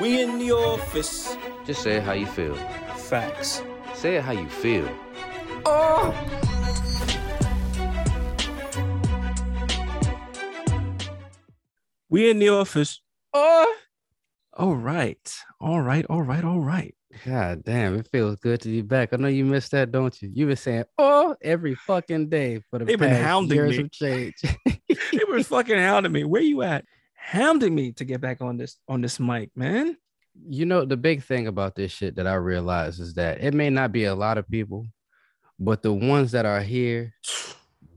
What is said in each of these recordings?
We in the office. Just say how you feel. Facts. Say it how you feel. Oh! We in the office. Oh! All right. All right. All right. All right. God damn, it feels good to be back. I know you missed that, don't you? You've been saying "oh" every fucking day for the They've been past hounding years me. of change. They were fucking hounding me. Where you at? Hounding me to get back on this on this mic, man. you know, the big thing about this shit that I realize is that it may not be a lot of people, but the ones that are here,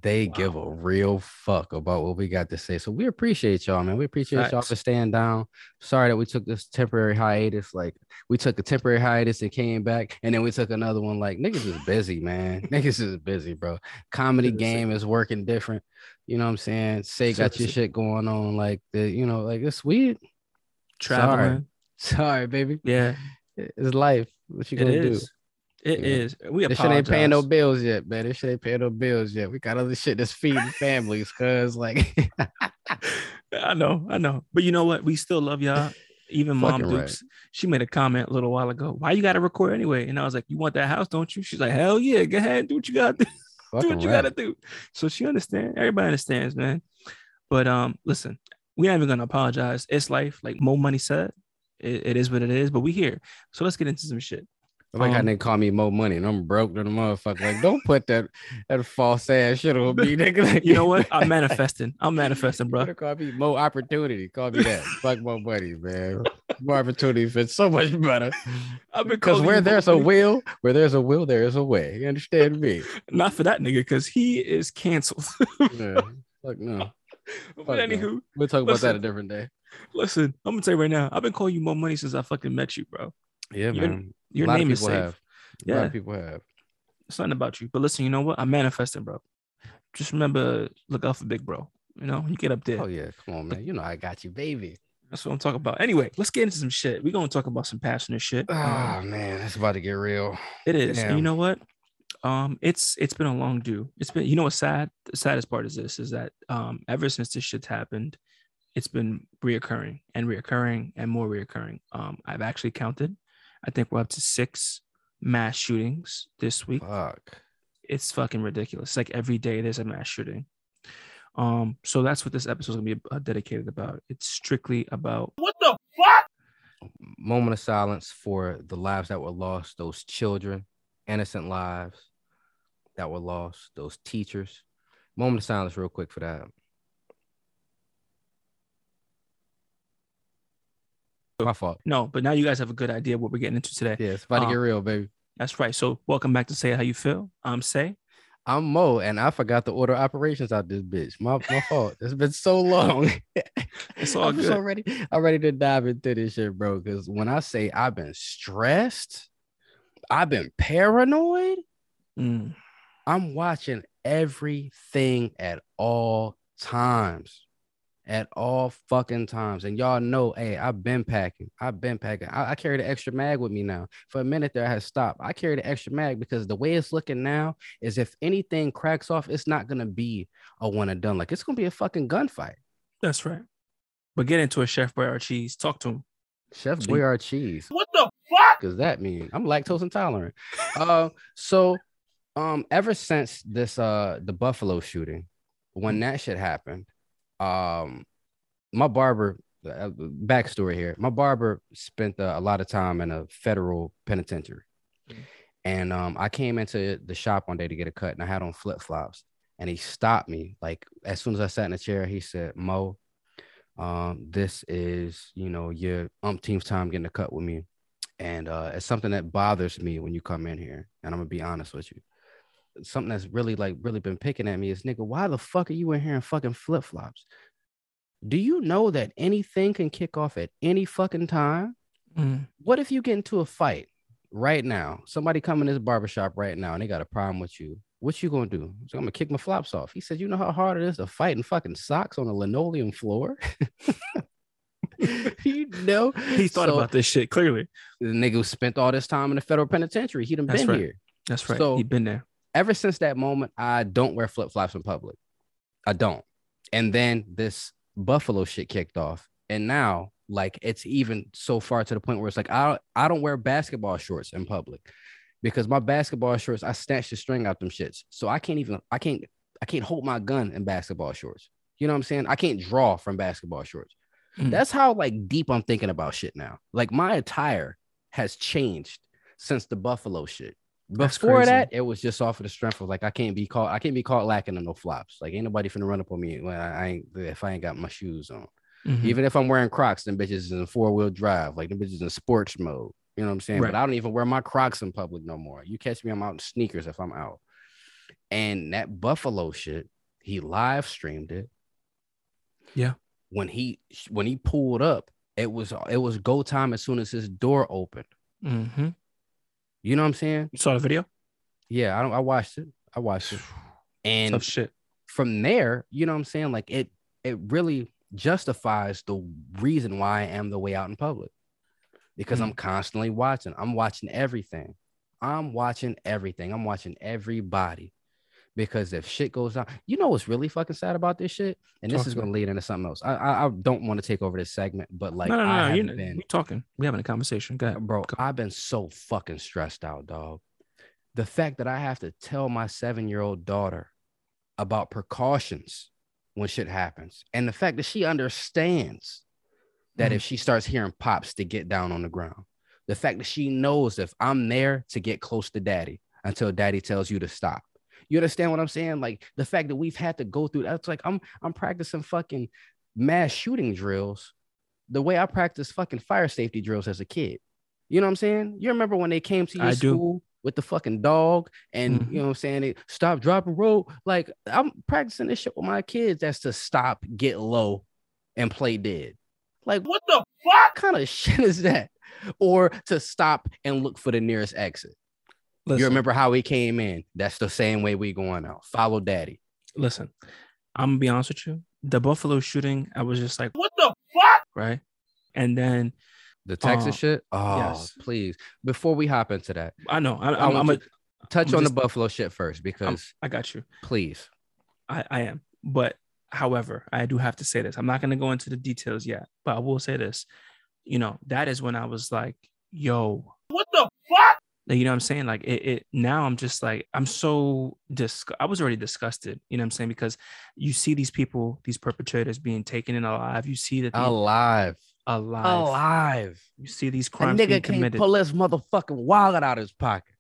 they give a real fuck about what we got to say. So we appreciate y'all, man. We appreciate y'all for staying down. Sorry that we took this temporary hiatus. Like we took a temporary hiatus and came back, and then we took another one. Like niggas is busy, man. niggas is busy, bro. Comedy game is working different. You know what I'm saying? Say got your shit going on, like the, you know, like it's weird. Traveling. Sorry, baby. Yeah, It's life. What you gonna do? It Yeah. is. We This shit ain't paying no bills yet, man. This shit ain't paying no bills yet. We got other shit that's feeding families, cause like I know, I know. But you know what? We still love y'all. Even Mom Fucking right. Dukes, she made a comment a little while ago. Why you got to record anyway? And I was like, You want that house, don't you? She's like, Hell yeah, go ahead, do what you got to do. do what you right. gotta do. So she understands. Everybody understands, man. But um, listen, we ain't even gonna apologize. It's life, like Mo Money said. It, it is what it is. But we here, so let's get into some shit. I like how Um, they call me more money and I'm broke than a motherfucker. Like, don't put that that false ass shit on me, nigga. Like, You know what? I'm manifesting. I'm manifesting, bro. call me more opportunity. Call me that. Fuck more money, man. More opportunity fits so much better. Because where Mo there's a will, where there's a will, there is a way. You understand me? not for that nigga, because he is canceled. Yeah. Fuck no. but Fuck no. anywho, We'll talk about that a different day. listen, I'm gonna tell you right now. I've been calling you more money since I fucking met you, bro. Yeah, man. Your name is safe. have. A lot Yeah. of people have. It's nothing about you. But listen, you know what? I'm manifesting, bro. Just remember, look out for big bro. You know, you get up there. Oh yeah, come on, man. You know I got you, baby. That's what I'm talking about. Anyway, let's get into some shit. We're gonna talk about some passionate shit. Um, Oh man, it's about to get real. it is. You know what? Um, it's it's been a long due. It's been, you know what's sad? The saddest part is this is that um ever since this shit's happened, it's been reoccurring and reoccurring and more reoccurring. Um, I've actually counted. I think we're up to six mass shootings this week. Fuck. it's fucking ridiculous. Like every day there's a mass shooting. Um, so that's what this episode is gonna be uh, dedicated about. It's strictly about what the fuck. Moment of silence for the lives that were lost, those children, innocent lives that were lost, those teachers. Moment of silence, real quick for that. My fault. no, but now you guys have a good idea what we're getting into today. Yeah, it's about to Uh, get real, baby. That's right. So welcome back to Say How You Feel. I'm Say. I'm Mo, and I forgot to order operations out this bitch. My my fault. It's been so long. It's all I'm good. ready. I'm ready to dive into this shit, bro. Because when I say I've been stressed, I've been paranoid. Mm, I'm watching everything at all times. At all fucking times. And y'all know, hey, I've been packing. I've been packing. I, I carry the extra mag with me now. For a minute there, I had stopped. I carry the extra mag because the way it's looking now is if anything cracks off, it's not gonna be a one and done. Like it's gonna be a fucking gunfight. that's right. But get into a Chef Boyardee cheese. Talk to him. Chef So you- cheese. What the fuck? does that mean? I'm lactose intolerant. uh, so um, ever since this uh the Buffalo shooting, when that shit happened, um, my barber. Uh, backstory here: my barber spent uh, a lot of time in a federal penitentiary, Mhm. and um, I came into the shop one day to get a cut, and I had on flip flops, and he stopped me like as soon as I sat in the chair. He said, "Mo, um, this is you know your umpteenth time getting a cut with me." and uh, it's something that bothers me when you come in here. And I'm gonna be honest with you. Something that's really like really been picking at me is nigga, why the fuck are you in here in fucking flip flops? Do you know that anything can kick off at any fucking time? Mm, What if you get into a fight right now? Somebody come in this barbershop right now and they got a problem with you. What you gonna do? So I'm gonna kick my flops off. He said, You know how hard it is to fight in fucking socks on a linoleum floor? you know he thought So- about this shit clearly. the nigga who spent all this time in the federal penitentiary. He done That's been right. here. That's right. So- He'd been there. Ever since that moment, I don't wear flip flops in public. I don't. And then this Buffalo shit kicked off. And now Like it's even so far to the point where it's like I I don't wear basketball shorts in public because my basketball shorts I snatched the string out them shits. So I can't even I can't I can't hold my gun in basketball shorts. You know what I'm saying? I can't draw from basketball shorts. Mm. That's how like deep I'm thinking about shit now. Like my attire has changed since the Buffalo shit. Before that, it was just off of the strength of like I can't be caught. I can't be caught lacking in no flops. Like ain't nobody finna run up on me when I, I ain't if I ain't got my shoes on. Mhm. Even if I'm wearing Crocs, them bitches is in four wheel drive. Like them bitches in sports mode. You know what I'm saying? Right. But I don't even wear my Crocs in public no more. You catch me, I'm out in sneakers if I'm out. And that Buffalo shit, he live streamed it. Yeah. When he when he pulled up, it was it was go time as soon as his door opened. Mhm. You know what I'm saying? You saw the video? Yeah, I don't I watched it. I watched it. And Tough shit. from there, you know what I'm saying? Like it it really justifies the reason why I am the way out in public. Because hmm. I'm constantly watching. I'm watching everything. I'm watching everything. I'm watching everybody. Because if shit goes down, you know what's really fucking sad about this shit? And this is gonna lead into something else. I I, I don't want to take over this segment, but like no, no, no, I no. have You been we talking. We having a conversation. Go ahead. bro, Go. I've been so fucking stressed out, dog. The fact that I have to tell my seven year old daughter about precautions when shit happens, and the fact that she understands that Mhm. if she starts hearing pops to get down on the ground, the fact that she knows if I'm there to get close to daddy until daddy tells you to stop. You understand what I'm saying? Like the fact that we've had to go through that's like I'm I'm practicing fucking mass shooting drills the way I practiced fucking fire safety drills as a kid. You know what I'm saying? You remember when they came to your I do. school with the fucking dog and Mhm. you know what I'm saying? They stop, drop, and roll. Like I'm practicing this shit with my kids. That's to stop, get low, and play dead. Like what the fuck kind of shit is that? Or to stop and look for the nearest exit. Listen, You remember how we came in? That's the same way we going out. Follow daddy. listen. I'm gonna be honest with you. The Buffalo shooting, I was just like, what the fuck? Right. And then The Texas Uh, shit. Oh, yes. please. Before we hop into that, I know I, I I'm, want I'm a, to touch I'm on just- the Buffalo shit first because I got you. please. I, I am. But however, I do have to say this. I'm not gonna go into the details yet, but I will say this. You know, that is when I was like, yo, what the fuck? Like, you know what I'm saying? Like it, it now I'm just like, I'm so dis I was already disgusted, you know what I'm saying? Because you see these people, these perpetrators being taken in alive. You see that the, Alive. alive. Alive. You see these A crimes being nigga can't pull his motherfucking wallet out of his pocket.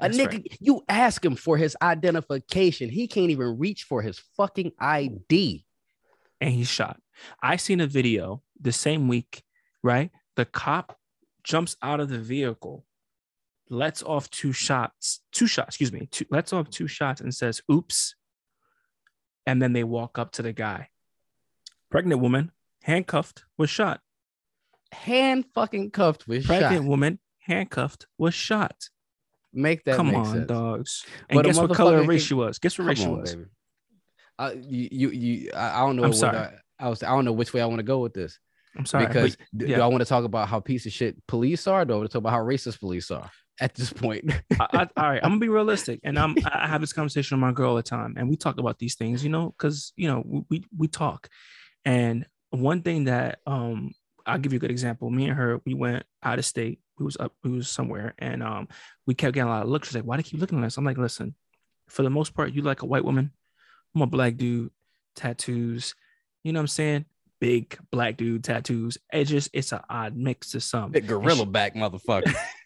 A That's nigga, right. you ask him for his identification. He can't even reach for his fucking ID. and he's shot. I seen a video the same week, right? The cop jumps out of the vehicle, lets off two shots, two shots, excuse me, two, lets off two shots and says, oops. And then they walk up to the guy. Pregnant woman, handcuffed, was shot. Hand fucking cuffed with Pregnant shot. woman, handcuffed, was shot. Make that Come make on, sense. dogs. And But guess what color of race she was? Guess what race she was? baby. Uh, you, you, you, I, I don't know. I'm what sorry. I, I was, I don't know which way I want to go with this I'm sorry. because d- yeah. do I want to talk about how piece of shit police are? Or do I want to talk about how racist police are at this point? I, I, all right, I'm gonna be realistic, and I'm I have this conversation with my girl all the time, and we talk about these things, you know, because you know we, we talk, and one thing that um I'll give you a good example. Me and her, we went out of state. We was up, we was somewhere, and um we kept getting a lot of looks. She's like, "Why do you keep looking at us?" I'm like, "Listen, for the most part, you like a white woman. I'm a black dude, tattoos. You know what I'm saying? Big black dude, tattoos. It just it's an odd mix to some. Big gorilla she- back motherfucker.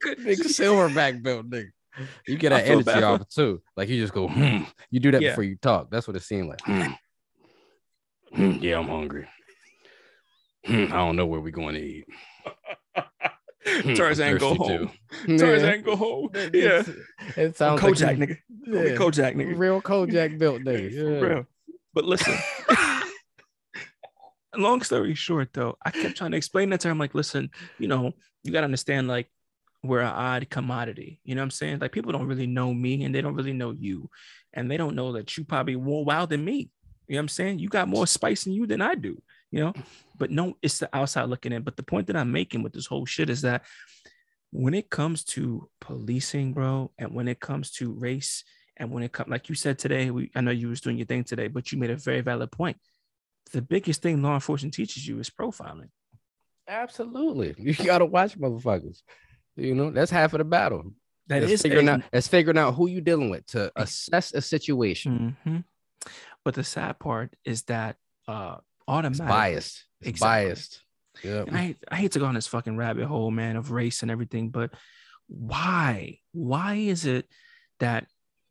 Good Big silverback belt nigga. You get that energy off too. Like you just go, hmm. You do that Yeah. before you talk. That's what it seemed like. Hmm. Hmm, Yeah, I'm hungry. Hmm, I don't know where we're going to eat. Hmm, I'm Tarzan go home. too. Tarzan go home. It- Yeah. It sounds like Kojak, you- nigga. Yeah, Kojak, nigga. Real Kojak built nigga. Yeah. real. But listen, long story short, though, I kept trying to explain that to her. I'm like, listen, you know, you got to understand, like, we're an odd commodity. You know what I'm saying? Like, people don't really know me and they don't really know you. And they don't know that you probably more wild than me. You know what I'm saying? You got more spice in you than I do, you know? But no, it's the outside looking in. But the point that I'm making with this whole shit is that when it comes to policing, bro, and when it comes to race, and when it comes, like you said today, we I know you was doing your thing today, but you made a very valid point. the biggest thing law enforcement teaches you is profiling. Absolutely. You gotta watch motherfuckers. You know, that's half of the battle. That That's is figuring a- out that's figuring out who you're dealing with to assess a situation. Mhm. But the sad part is that uh It's automatic biased. It's Exactly. biased. Yeah. And I I hate to go on this fucking rabbit hole, man, of race and everything, but why? Why is it that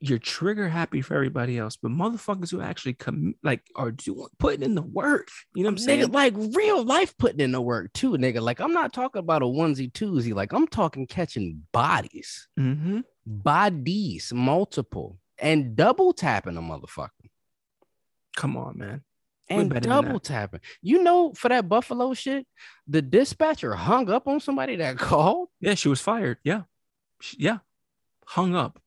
you're trigger happy for everybody else, but motherfuckers who actually come like are doing putting in the work? You know what I'm saying? Nigga, like real life putting in the work too, nigga. Like I'm not talking about a onesie twosie. Like I'm talking catching bodies, hmm bodies, multiple, and double tapping a motherfucker. Come on, man. We're And double tapping. You know, for that Buffalo shit, the dispatcher hung up on somebody that called. Yeah, she was fired. Yeah. She- yeah. Hung up.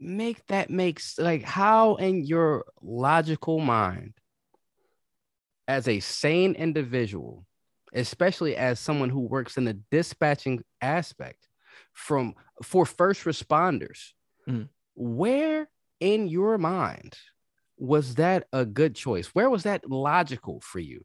Make that makes like how in your logical mind, as a sane individual, especially as someone who works in the dispatching aspect from for first responders, Mm. where in your mind was that a good choice? Where was that logical for you?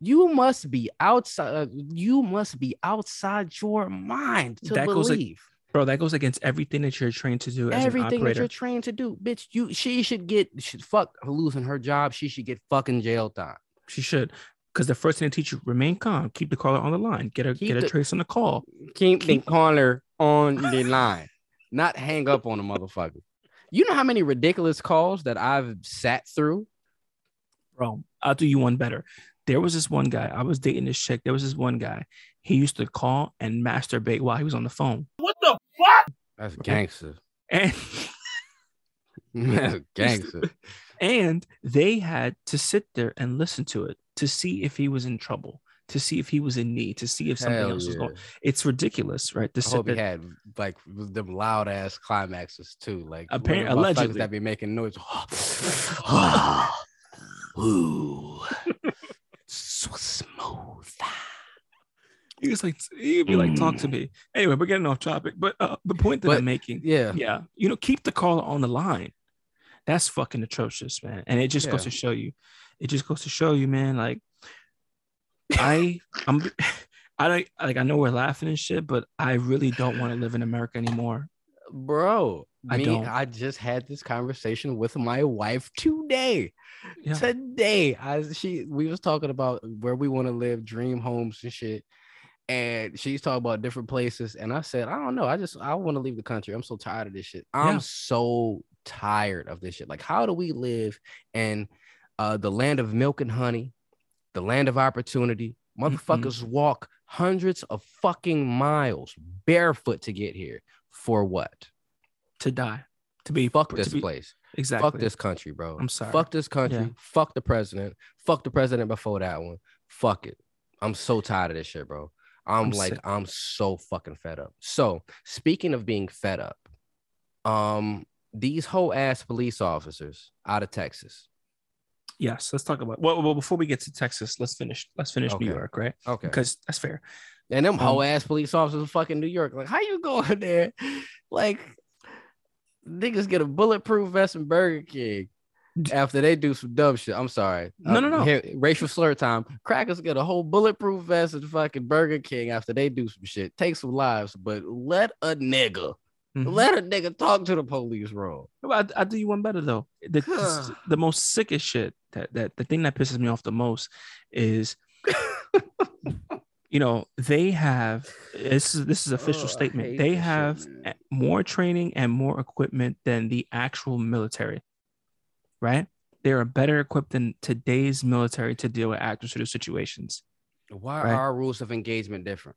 You must be outside. uh, You must be outside your mind to That goes believe Bro, that goes against everything that you're trained to do as an everything that you're trained to do, bitch. You she should get should fuck losing her job. She should get fucking jail time. She should. Because the first thing to teach you, remain calm, keep the caller on the line, get a Keep get a the- trace on the call. Keep, Keep- the caller on the line, not hang up on a motherfucker. You know how many ridiculous calls that I've sat through? Bro, I'll do you one better. There was this one guy. I was dating this chick. There was this one guy. He used to call and masturbate while he was on the phone. That's gangster. And That's gangster. and they had to sit there and listen to it to see if he was in trouble, to see if he was in need, to see if something Hell else was yeah. going. It's ridiculous, right? To I sit hope he had like them loud ass climaxes too. Like apparently, one of the motherfuckers allegedly. that be making noise. Ooh, so smooth. He was like, he'd be like, talk to Mm. me. Anyway, we're getting off topic. But uh, the point that But- I'm making, Yeah, yeah, you know, keep the caller on the line. That's fucking atrocious, man. And it just goes to show you, it just goes to show you, man. Like, I, I'm, I don't like. I know we're laughing and shit, but I really don't want to live in America anymore. bro. I me, don't. I just had this conversation with my wife today. Yeah. Today, I she we was talking about where we want to live, dream homes and shit. And she's talking about different places. And I said, I don't know. I just I want to leave the country. I'm so tired of this shit. I'm Yeah. so tired of this shit. Like, how do we live in uh the land of milk and honey, the land of opportunity? Motherfuckers walk hundreds of fucking miles barefoot to get here. For what? To die, to be Fuck this be- place. Exactly. Fuck this country, bro. I'm sorry. Fuck this country. Yeah. Fuck the president. Fuck the president before that one. Fuck it. I'm so tired of this shit, bro. I'm, I'm like, sick. I'm so fucking fed up. So, speaking of being fed up, um, these whole ass police officers out of Texas. Yes, let's talk about. Well, well, before we get to Texas, let's finish. Let's finish Okay. New York, right? Okay. Because that's fair. And them Um, whole ass police officers fucking New York. Like, how you going there? Like, niggas get a bulletproof vest and Burger King after they do some dumb shit. I'm sorry. No, no, no. Here- racial slur time. Crackers get a whole bulletproof vest and fucking Burger King after they do some shit. Take some lives, but let a nigga, Mhm. let a nigga talk to the police, bro. I, I do you one better though. The, the, most sickest shit that that the thing that pisses me off the most is, you know, they have this is this is official Oh, statement. They this shit, have more training and more equipment than the actual military. Right? They are better equipped than today's military to deal with active shooter situations. Why Right. are our rules of engagement different?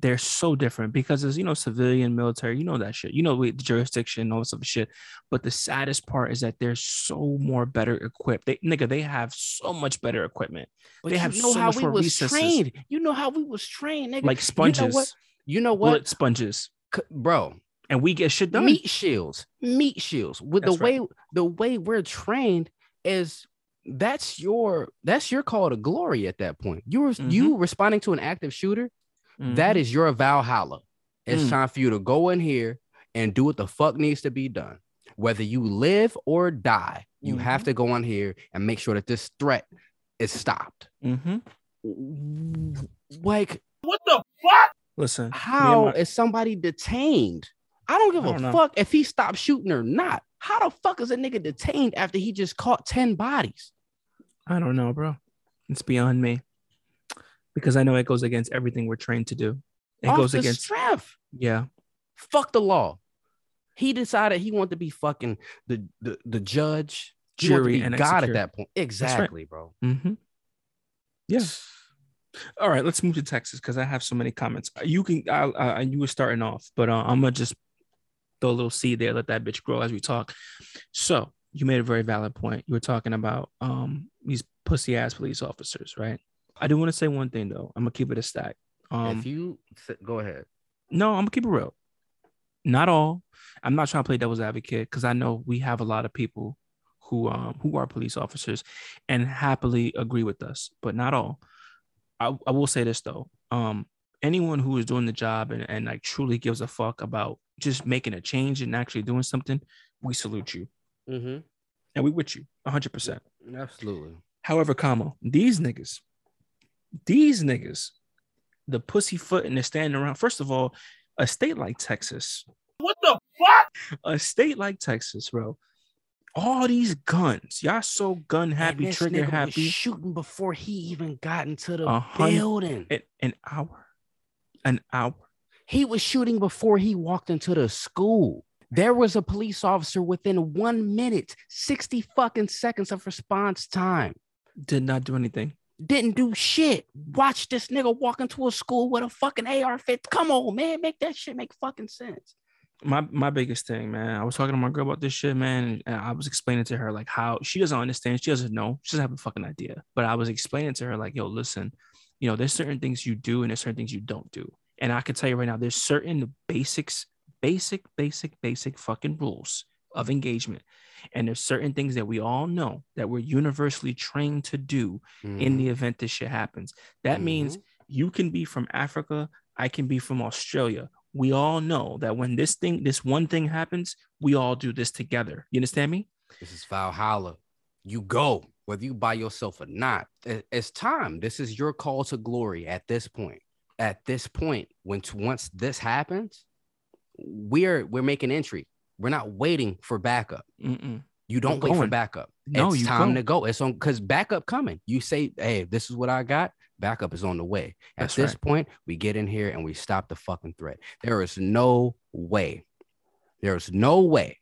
they're so different because as you know, civilian, military, you know that shit. You know the jurisdiction, all this other shit. But the saddest part is that they're so more better equipped. They nigga, they have so much better equipment, But They you have know so how much we more was trained. You know how we was trained, nigga. like sponges, what? You know what, bullet sponges, C- bro? And we get shit done. meat shields meat shields with That's the way the way we're trained is that's your that's your call to glory at that point you were you responding to an active shooter that Mhm. is your valhalla it's Mm. time for you to go in here and do what the fuck needs to be done whether you live or die you have to go on here and make sure that this threat is stopped. Mm-hmm. Like, Listen, me and how my- is somebody detained? I don't give I a don't know. fuck if he stopped shooting or not. How the fuck is a nigga detained after he just caught 10 bodies? I don't know, bro. It's beyond me because I know it goes against everything we're trained to do. It Off goes against, strength. yeah. Fuck the law. He decided he wanted to be fucking the the, the judge, He wanted to Jury and God at that point. Exactly, bro. Mm-hmm. Yeah. All right, let's move to Texas because I have so many comments. You can, I, I, you were starting off, but uh, I'm gonna just throw a little seed there, let that bitch grow as we talk. So you made a very valid point. You were talking about um these pussy ass police officers, right? I do want to say one thing though. I'm gonna keep it a stack. Um, if you go ahead. no, I'm gonna keep it real. Not all. I'm not trying to play devil's advocate because I know we have a lot of people who um who are police officers and happily agree with us, but not all. I, I will say this though. Um anyone who is doing the job and, and like truly gives a fuck about just making a change and actually doing something, we salute you. Mm-hmm. And we with you 100 percent Absolutely. However, comma, these niggas, these niggas, the pussyfoot and they're standing around. First of all, a state like Texas. What the fuck? A state like Texas, bro. All these guns, y'all so gun happy, trigger happy. shooting before he even got into the A building. An, an hour, an hour. He was shooting before he walked into the school. There was a police officer within one minute, 60 fucking seconds of response time. Did not do anything. Didn't do shit. Watch this nigga walk into a school with a fucking AR 15. Come on, man. Make that shit make fucking sense. my my biggest thing, man. I was talking to my girl about this shit, man, and I was explaining to her like how she doesn't understand. She doesn't know. She doesn't have a fucking idea. But I was explaining to her like, yo, listen, you know, there's certain things you do and there's certain things you don't do. And I can tell you right now, there's certain basics, basic, basic, basic fucking rules of engagement. And there's certain things that we all know that we're universally trained to do in the mm-hmm. event this shit happens. That mm-hmm. means you can be from Africa, I can be from Australia. We all know that when this thing, this one thing happens, we all do this together. You understand me? This is Valhalla. You go, whether you by yourself or not. It's time. This is your call to glory at this point. At this point, when once this happens, we're we're making entry. We're not waiting for backup. Mm-mm. You don't We're wait for backup. No, it's you time go. to go. It's on because backup coming. You say, hey, this is what I got. Backup is on the way. At That's this right. point, we get in here and we stop the fucking threat. There is no way. There is no way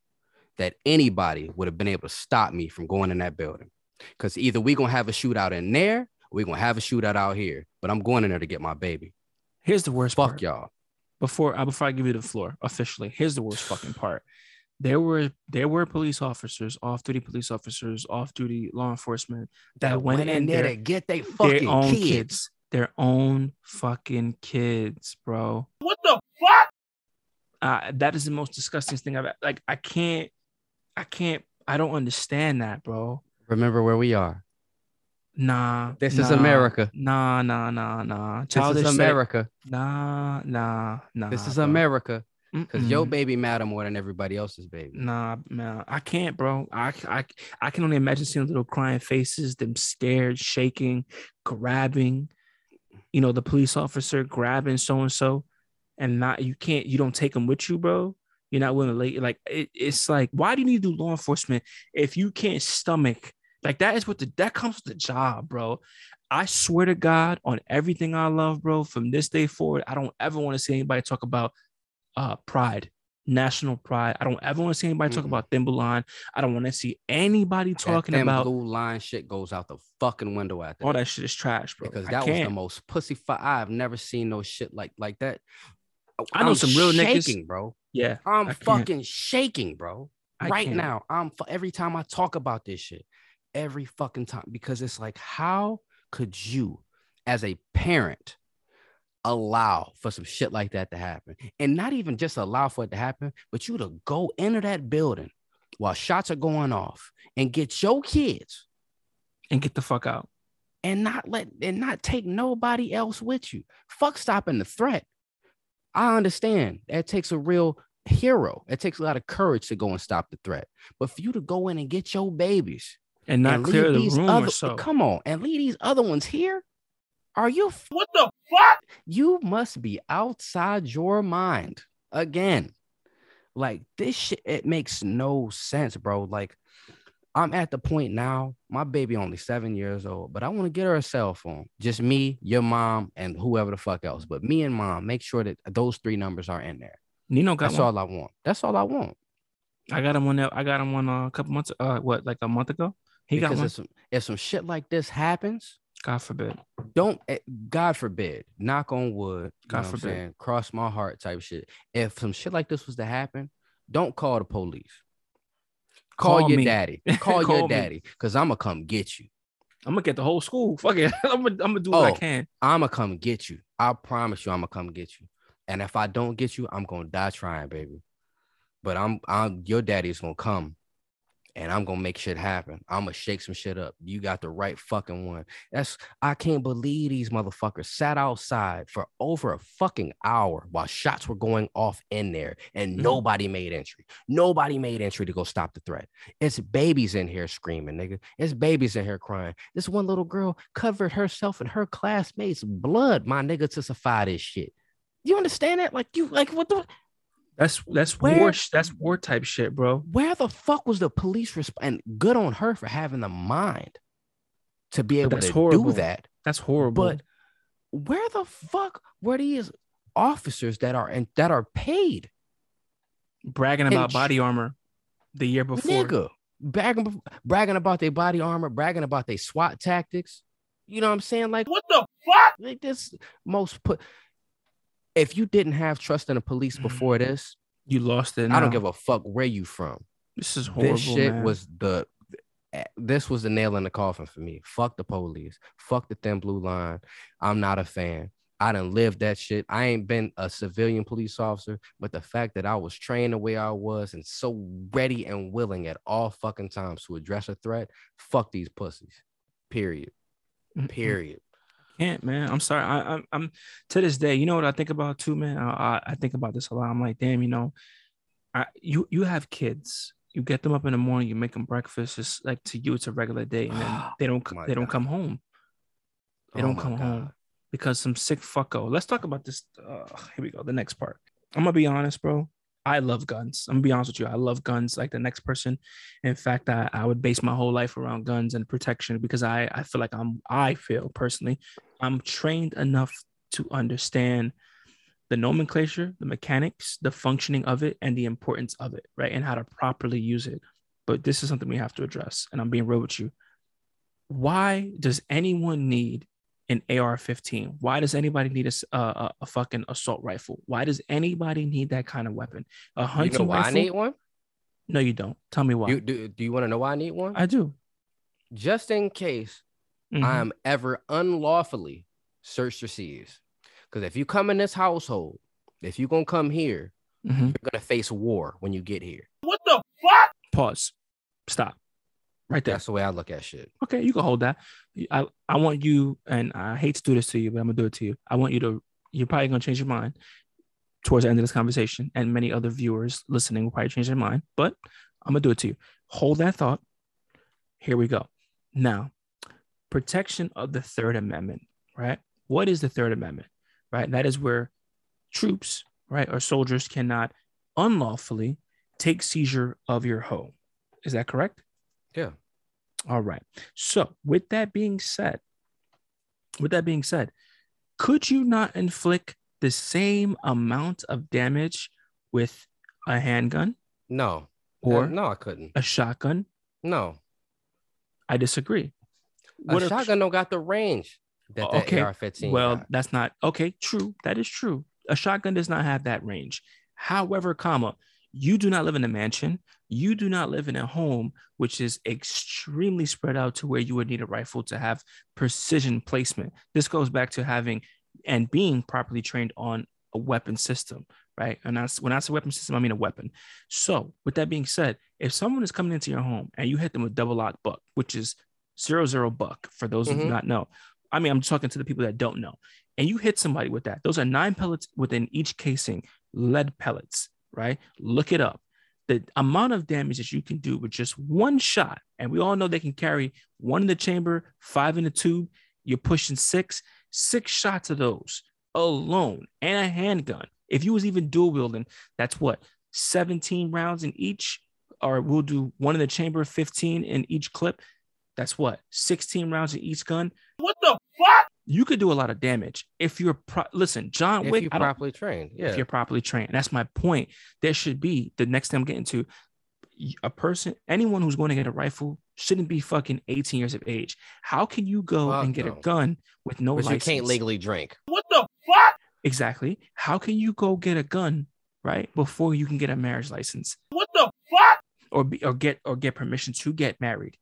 that anybody would have been able to stop me from going in that building. Because either we're gonna have a shootout in there, or we gonna have a shootout out here. But I'm going in there to get my baby. Here's the worst Fuck part. y'all. Before uh, before I give you the floor officially, here's the worst fucking part. There were there were police officers, off duty police officers, off duty law enforcement that, went, in there there to get they their fucking own kids. kids. their own fucking kids, bro. What the fuck? Uh, that is the most disgusting thing I've like. I can't, I can't, I don't understand that, bro. Remember where we are. Nah, This is America. Nah, nah, nah, nah. This is America. Nah, nah, nah. This is bro. America. Because your baby matter more than everybody else's baby. Nah, man, I can't, bro. I, I, I can only imagine seeing little crying faces, them scared, shaking, grabbing, you know, the police officer grabbing so and so, and not you can't, you don't take them with you, bro. You're not willing to lay like it, it's like, why do you need to do law enforcement if you can't stomach like that? Is what the that comes with the job, bro. I swear to God, on everything I love, bro, from this day forward, I don't ever want to see anybody talk about uh pride national pride. I don't ever want to see anybody talk Mm-mm. about thin blue line. I don't want to see anybody talking that about blue line shit goes out the fucking window after all that. that shit is trash, bro. because that was the most pussy fi- I've never seen no shit like like that. I know I'm some real niggas- bro. Yeah, I'm fucking shaking, bro. I right can't. now, I'm every time I talk about this shit, every fucking time because it's like, how could you, as a parent, allow for some shit like that to happen, and not even just allow for it to happen, but you to go into that building while shots are going off and get your kids and get the fuck out. and not let and not take nobody else with you. Fuck stopping the threat. I understand that takes a real hero. It takes a lot of courage to go and stop the threat. But for you to go in and get your babies and not and clear leave the these room other or so. come on and leave these other ones here. Are you What the fuck? you must be outside your mind again. Like this shit, it makes no sense, bro. Like I'm at the point now, my baby only seven years old, but I want to get her a cell phone. Just me, your mom, and whoever the fuck else. But me and mom, make sure that those three numbers are in there. Nino got That's one. all I want. That's all I want. I got him one. I got him one uh, a couple months. Uh, what like a month ago? He got one. if some, if some shit like this happens, God forbid. don't eh, God forbid, knock on wood, God know what I'm forbid. cross my heart type shit. If some shit like this was to happen, don't call the police. Call, Call your me. daddy. Call, Call your daddy, cause I'm gonna come get you. I'm gonna get the whole school. Fuck it. I'm gonna, I'm gonna do what I Oh. can. I'm gonna come get you. I promise you, I'm gonna come get you. And if I don't get you, I'm gonna die trying, baby. But I'm, I'm your daddy's gonna come, and I'm gonna make shit happen. I'm gonna shake some shit up. You got the right fucking one. That's I can't believe these motherfuckers sat outside for over a fucking hour while shots were going off in there, and Mhm. nobody made entry. Nobody made entry to go stop the threat. It's babies in here screaming, nigga. It's babies in here crying. This one little girl covered herself and her classmates' blood, my nigga, to survive this shit. You understand that? Like you, like what the? That's that's Where- war. That's war type shit, bro. Where the fuck was the police resp- And good on her for having the mind to be able to horrible. do that. That's horrible. But where the fuck were these officers that are and that are paid, bragging and about sh- body armor the year before. nigga? Bragging, bragging about their body armor, bragging about their SWAT tactics. You know what I'm saying? Like What the fuck? like this most put if you didn't have trust in the police before this You lost it. i don't give a fuck where you from This is horrible. this shit man. was the eh, this was the nail in the coffin for me fuck the police fuck the thin blue line i'm not a fan I didn't live that shit. I ain't been a civilian police officer, but the fact that I was trained the way I was and so ready and willing at all fucking times to address a threat, fuck these pussies. Period. Period. Can't, man. I'm sorry. I, I'm, I'm to this day. You know what I think about too, man. I, I, think about this a lot. I'm like, damn, you know, I, you, you have kids. You get them up in the morning. You make them breakfast. It's like to you, it's a regular day, and then they don't, My they don't God. come home. They Oh don't come God. home because some sick fucko. Let's talk about this. Uh, here we go. The next part. I'm gonna be honest, bro. I love guns. I'm gonna be honest with you. I love guns like the next person. In fact, I, I would base my whole life around guns and protection because I, I feel like I'm I feel personally I'm trained enough to understand the nomenclature, the mechanics, the functioning of it, and the importance of it, right? And how to properly use it. But this is something we have to address. And I'm being real with you. Why does anyone need an AR-15? Why does anybody need a fucking assault rifle? Why does anybody need that kind of weapon? A You hunting know why rifle? I need one? No, you don't. Tell me why. You, do, do you want to know why I need one? I do. Just in case Mhm. I am ever unlawfully searched or seized. Because if you come in this household, if you're going to come here, Mhm. you're going to face war when you get here. What the fuck? Pause. Stop. Right there. That's the way I look at shit. Okay, you can hold that. I, I want you, and I hate to do this to you, but I'm gonna do it to you. I want you to. You're probably gonna change your mind towards the end of this conversation, and many other viewers listening will probably change their mind. But I'm gonna do it to you. Hold that thought. Here we go. Now, protection of the Third Amendment. Right. What is the Third Amendment? Right. That is where troops, right, or soldiers cannot unlawfully take seizure of your home. Is that correct? Yeah. All right. So, with that being said, with that being said, could you not inflict the same amount of damage with a handgun No. or Uh, no, I couldn't. a shotgun? No. I disagree. A What if- shotgun don't got the range that that Okay, AR-15 well, got. that's not okay. True, that is true. A shotgun does not have that range. However, comma, you do not live in a mansion. You do not live in a home which is extremely spread out to where you would need a rifle to have precision placement. This goes back to having and being properly trained on a weapon system, right? And that's when I say weapon system, I mean a weapon. So, with that being said, if someone is coming into your home and you hit them with double aught buck, which is zero zero buck, for those who do Mhm. not know, I mean, I'm talking to the people that don't know, and you hit somebody with that. Those are nine pellets within each casing, lead pellets, right? Look it up. the amount of damage that you can do with just one shot, and we all know they can carry one in the chamber, five in the tube. You're pushing six, six shots of those alone, and a handgun. If you was even dual wielding, that's what 17 rounds in each, or we'll do one in the chamber, 15 in each clip. That's what 16 rounds in each gun. What the fuck? You could do a lot of damage if you're pro- listen, John If Wick. you I don't- properly trained, yeah. if you're properly trained. That's my point. There should be the next thing I'm getting to a person, anyone who's going to get a rifle shouldn't be fucking 18 years of age. How can you go Fuck and get no. a gun with no but you can't legally drink. What the fuck? Exactly. How can you go get a gun right before you can get a marriage license What the fuck? or be, or get or get permission to get married?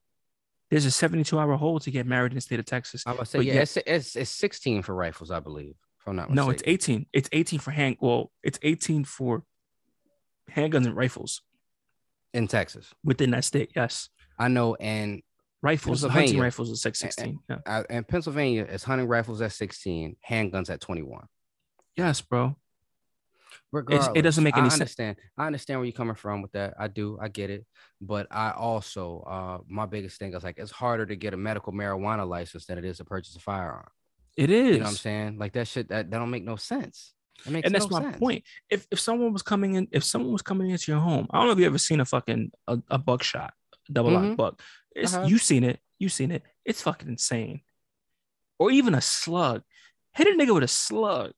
There's a 72 hour hold to get married in the state of Texas. I'm gonna say, But yeah, yet- it's, it's it's 16 for rifles, I believe. If I'm not No, it's 18. It's 18 for hand. Well, it's 18 for handguns and rifles in Texas. within that state. Yes. I know, and Rifles, hunting rifles is 616. Yeah. uh, in Pennsylvania, is hunting rifles at 16, handguns at 21. Yes, bro. Regardless, it doesn't make any I sense. understand. I understand where you're coming from with that. I do. I get it. But I also, uh, my biggest thing is like it's harder to get a medical marijuana license than it is to purchase a firearm. It is. You know what I'm saying? Like that shit that, that don't make no sense. It makes and that's no my sense. point. If if someone was coming in, if someone was coming into your home, I don't know if you ever seen a fucking a, a buckshot, double Mhm. aught buck. It's have. you seen it, you seen it. It's fucking insane. Or even a slug. Hit a nigga with a slug.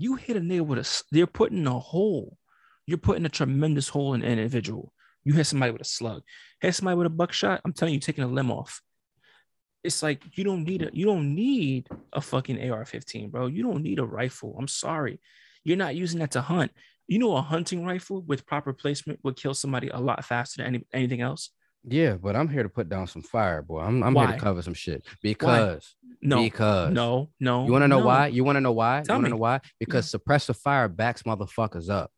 You hit a nigga with a, They're putting a hole. You're putting a tremendous hole in an individual. You hit somebody with a slug. Hit somebody with a buckshot. I'm telling you, taking a limb off. It's like you don't need a you don't need a fucking AR-15, bro. You don't need a rifle. I'm sorry. You're not using that to hunt. You know, a hunting rifle with proper placement would kill somebody a lot faster than any, anything else. Yeah, but I'm here to put down some fire, boy. I'm, I'm here to cover some shit because No, because no, no. You want to know no. why? You want to know why? Tell you want to know why? Because suppressive fire backs motherfuckers up.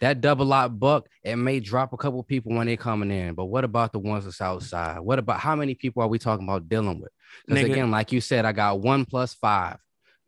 That double aught buck, it may drop a couple people when they're coming in, but what about the ones that's outside? What about how many people are we talking about dealing with? Because again, like you said, I got one plus five,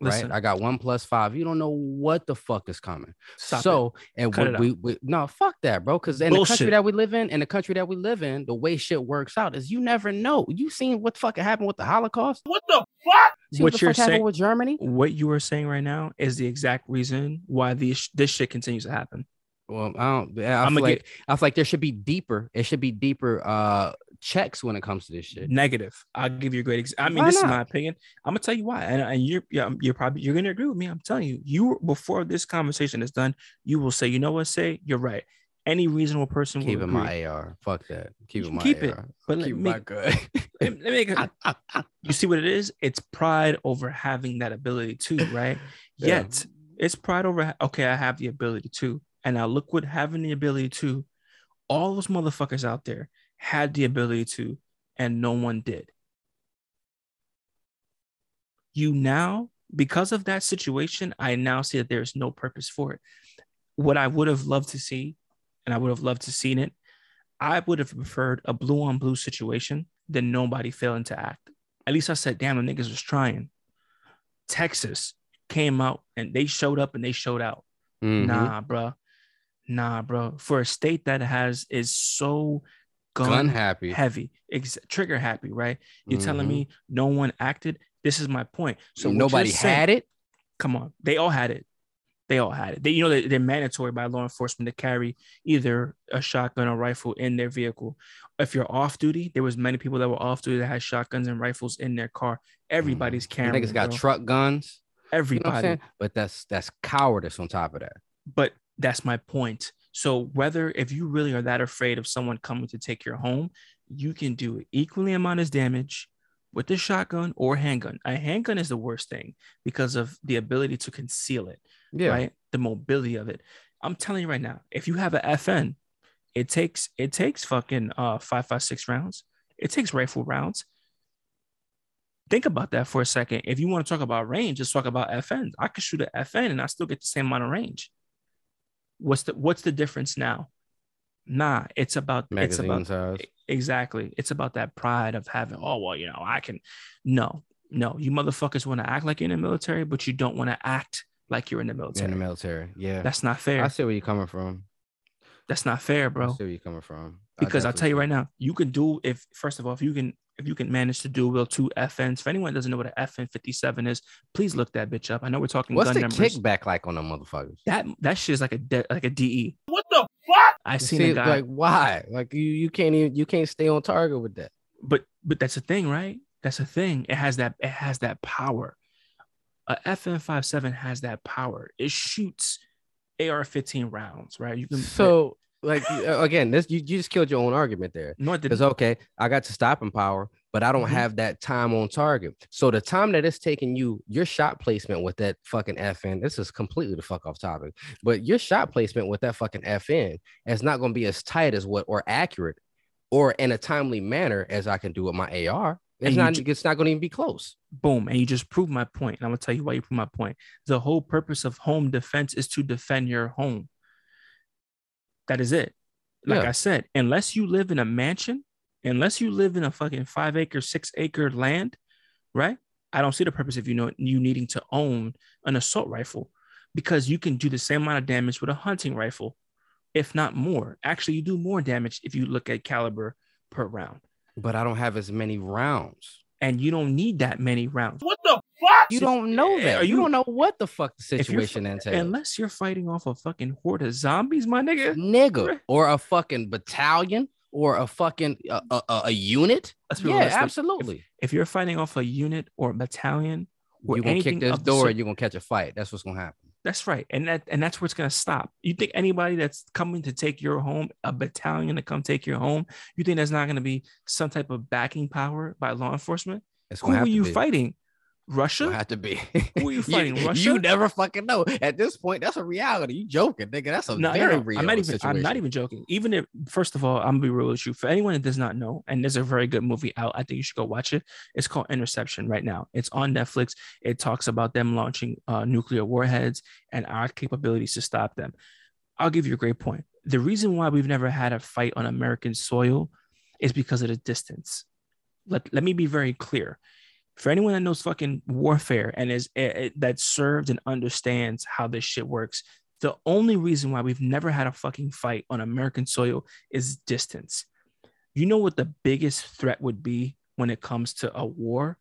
Listen, right? I got one plus five. You don't know what the fuck is coming. stop it. so, and Cut what it we, we no fuck that, bro. Because in the country that we live in, in the country that we live in, the way shit works out is you never know. You seen what fucking happened with the Holocaust? What the fuck? See What the you're saying- with Germany? what you are saying right now is the exact reason why these this shit continues to happen. Well, I don't. I I'm feel like I feel like there should be deeper. It should be deeper uh checks when it comes to this shit. Negative. I'll give you a great example. I mean, Why this is my opinion. I'm gonna tell you why, and, and you're yeah, you're probably you're gonna agree with me. I'm telling you, you before this conversation is done, you will say, you know what, say you're right. Any reasonable person Keep will it my AR. Fuck that. Keep it my keep it, AR. but let keep it me- my good. Let me- let me make a- you see what it is? It's pride over having that ability too, right? Yeah. Yet it's pride over okay, I have the ability to. And now look what having the ability to, all those motherfuckers out there had the ability to, and no one did. You now, because of that situation, I now see that there's no purpose for it. What I would have loved to see, and I would have loved to seen it, I would have preferred a blue on blue situation than nobody failing to act. At least I said, damn, the niggas was trying. Texas came out and they showed up and they showed out. Mhm. Nah, bro. Nah, bro. For a state that has is so gun, Gun happy. heavy, ex- trigger happy, right? You're telling Mhm. me no one acted. This is my point. So nobody saying- had it. Come on, they all had it. They all had it. They, you know, they, they're mandatory by law enforcement to carry either a shotgun or rifle in their vehicle. If you're off duty, there was many people that were off duty that had shotguns and rifles in their car. Everybody's Mm. carrying. Niggas got truck guns. You know Everybody. But that's that's cowardice on top of that. but that's my point. So whether if you really are that afraid of someone coming to take your home, you can do equally amount as damage with the shotgun or handgun. A handgun is the worst thing because of the ability to conceal it, Yeah. right? The mobility of it. I'm telling you right now, if you have a FN, it takes it takes fucking uh five five six rounds. It takes rifle rounds. Think about that for a second. If you want to talk about range, just talk about FN. I could shoot an FN and I still get the same amount of range. What's the what's the difference now? Nah, it's about it's about size. exactly. It's about that pride of having, oh well, you know, I can no, no, you motherfuckers want to act like you're in the military, but you don't want to act like you're in the military. in the military. Yeah. That's not fair. I see where you're coming from. That's not fair, bro I see where you're coming from. I Because I'll tell you right now, you can do if first of all, if you can if you can manage to dual wield two FNs. If anyone doesn't know what an FN 57 is, please look that bitch up. I know we're talking What's gun the numbers. kickback like on them motherfuckers? That that shit is like a de- like a DE. What the fuck? I seen see, a guy, like why? Like you you can't even you can't stay on target with that. but but that's the thing, right? That's the thing. It has that it has that power. A FN 57 has that power. It shoots AR-15 rounds, right? You can So like uh, again, this you, you just killed your own argument there. no, it Because didn't. okay, I got to stopping power, but I don't Mhm. have that time on target. So the time that it's taking you, your shot placement with that fucking FN, this is completely the fuck off topic, but your shot placement with that fucking FN is not going to be as tight as what or accurate or in a timely manner as I can do with my AR. It's And not. ju- it's not going to even be close. boom, and you just proved my point. And I'm gonna tell you why you proved my point. The whole purpose of home defense is to defend your home. That is it. Like Yeah. I said, unless you live in a mansion, unless you live in a fucking five acre, six acre land, right? I don't see the purpose of you know you needing to own an assault rifle because you can do the same amount of damage with a hunting rifle, if not more. Actually, you do more damage if you look at caliber per round. But I don't have as many rounds. And you don't need that many rounds. What the fuck? You don't know that. are you, you- don't know what the fuck the situation fi- entails. Unless you're fighting off a fucking horde of zombies, my nigga. nigga or a fucking battalion or a fucking a, a, a- a unit Let's be yeah honest, absolutely If you're fighting off a unit or a battalion, or you're gonna kick anything this of the door and you're gonna catch a fight that's what's gonna happen that's right, and that and that's where it's gonna stop. You think anybody that's coming to take your home, a battalion to come take your home, you think there's not gonna be some type of backing power by law enforcement? it's Who are you be. fighting? Russia? have to be Who are you fighting, you, Russia? You never fucking know at this point that's a reality you joking nigga that's a no, very no. real I'm not even. situation. I'm not even joking. Even if, first of all, I'm gonna be real with you. For anyone that does not know, and there's a very good movie out, I think you should go watch it. It's called Interception right now. It's on Netflix. It talks about them launching uh, nuclear warheads and our capabilities to stop them. I'll give you a great point. The reason why we've never had a fight on American soil is because of the distance. Let, let me be very clear. For anyone that knows fucking warfare and is eh, eh, that served and understands how this shit works, the only reason why we've never had a fucking fight on American soil is distance. You know what the biggest threat would be when it comes to a war?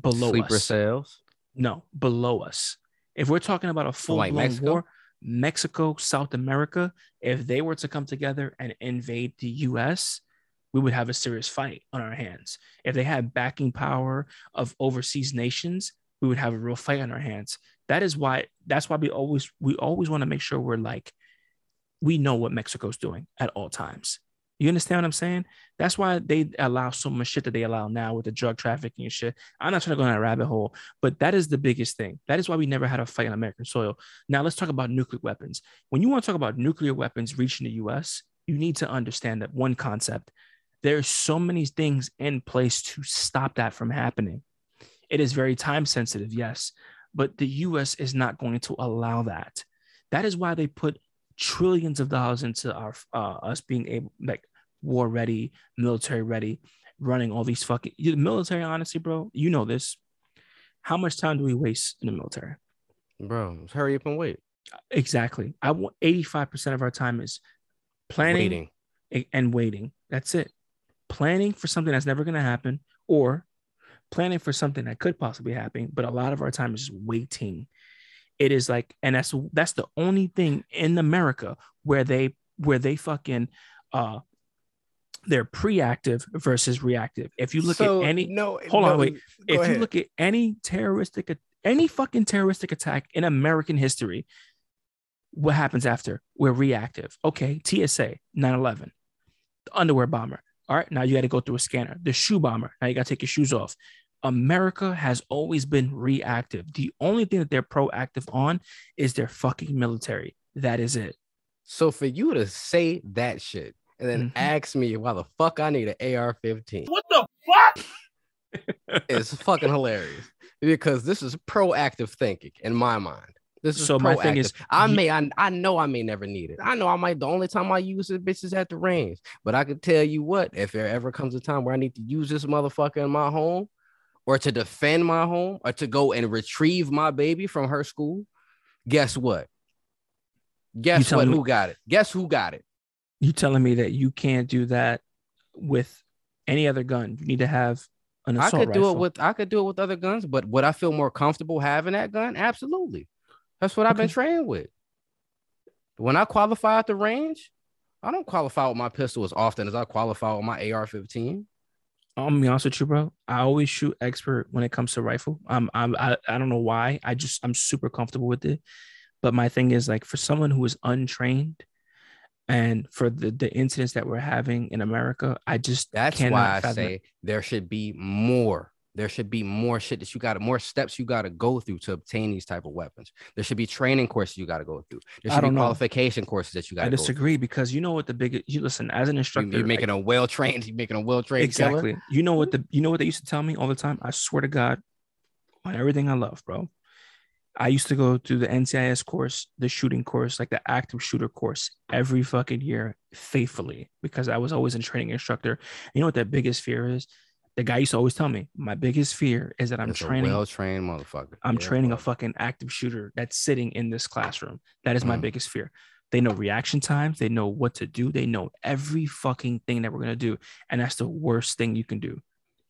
Below sleeper us. cells No, below us. If we're talking about a full like blown Mexico? war, Mexico, South America, if they were to come together and invade the US, we would have a serious fight on our hands. If they had backing power of overseas nations, we would have a real fight on our hands. That is why that's why we always we always want to make sure we're like we know what Mexico's doing at all times. You understand what I'm saying? That's why they allow so much shit that they allow now with the drug trafficking and shit. I'm not trying to go down a rabbit hole, but that is the biggest thing. That is why we never had a fight on American soil. Now let's talk about nuclear weapons. When you want to talk about nuclear weapons reaching the US, you need to understand that one concept. There's so many things in place to stop that from happening. It is very time sensitive, yes, but the US is not going to allow that. That is why they put trillions of dollars into our uh, us being able like war ready, military ready, running all these fucking the military. Honestly, bro, you know this. How much time do we waste in the military? bro hurry up and wait Exactly. I want 85% of our time is planning waiting and waiting. That's it. Planning for something that's never going to happen or planning for something that could possibly happen, but a lot of our time is just waiting. It is like and that's that's the only thing in America where they where they fucking uh they're preactive versus reactive. If you look So, at any no hold on, wait. if you look at any terroristic any fucking terroristic attack in American history, what happens after? We're reactive. Okay, TSA, 9/11, the underwear bomber. All right, now you got to go through a scanner. The shoe bomber. Now you got to take your shoes off. America has always been reactive. The only thing that they're proactive on is their fucking military. That is it. so for you to say that shit and then Mhm. ask me why the fuck i need an ar-15 What the fuck? it's fucking hilarious because this is proactive thinking in my mind. This is So my thing is. I may, I, I know I may never need it. I know I might. The only time I use it, bitch, is at the range. But I can tell you what, if there ever comes a time where I need to use this motherfucker in my home, or to defend my home, or to go and retrieve my baby from her school, guess what? Guess what? me- Who got it? Guess who got it? You telling me that you can't do that with any other gun? You need to have an assault I could do it with I could do it with other guns, but would I feel more comfortable having that gun? Absolutely. That's what I've been Okay. trained with. When I qualify at the range, I don't qualify with my pistol as often as I qualify with my AR-15. I'm gonna be honest with you, bro. I always shoot expert when it comes to rifle. I'm, I'm I, I don't know why. I just I'm super comfortable with it. But my thing is like for someone who is untrained, and for the the incidents that we're having in America, I just That's why I fathom say there should be more. There should be more shit that you got to more steps you got to go through to obtain these type of weapons. There should be training courses you got to go through. There should be know. qualification courses that you got I to go through. disagree because you know what the biggest you listen as an instructor. You're making a well trained. You're making a well trained exactly. You know what the you know what they used to tell me all the time. I swear to God, on everything I love, bro. I used to go through the NCIS course, the shooting course, like the active shooter course, every fucking year faithfully because I was always a training instructor. You know what that biggest fear is? The guy used to always tell me, my biggest fear is that I'm It's training. a well trained motherfucker. I'm Yeah, training a fucking active shooter that's sitting in this classroom. That is my Mm. biggest fear. They know reaction times. They know what to do. They know every fucking thing that we're gonna do, and that's the worst thing you can do.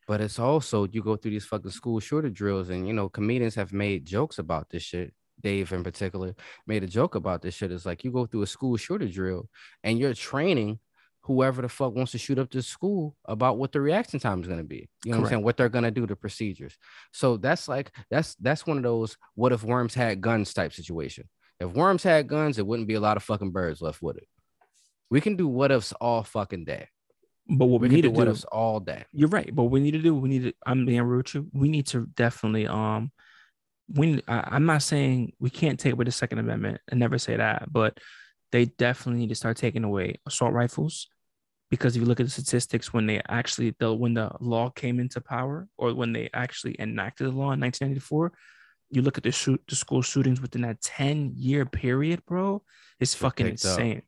But it's also you go through these fucking school shooter drills, and you know comedians have made jokes about this shit. Dave in particular made a joke about this shit. It's like you go through a school shooter drill, and you're training whoever the fuck wants to shoot up the school about what the reaction time is gonna be. You know what I'm saying? What they're gonna do, the procedures. So that's like that's that's one of those what if worms had guns type situation. If worms had guns, it wouldn't be a lot of fucking birds left with it. We can do what ifs all fucking day. But what we, We, need do to what do, ifs all day. you're right. But what we need to do, we need to. I'm being rude with you. We need to definitely. Um, we. I, I'm not saying we can't take away the Second Amendment. I never say that, but they definitely need to start taking away assault rifles, because if you look at the statistics, when they actually the when the law came into power, or when they actually enacted the law in 1994, you look at the shoot the school shootings within that 10 year period, bro. It's fucking up. insane.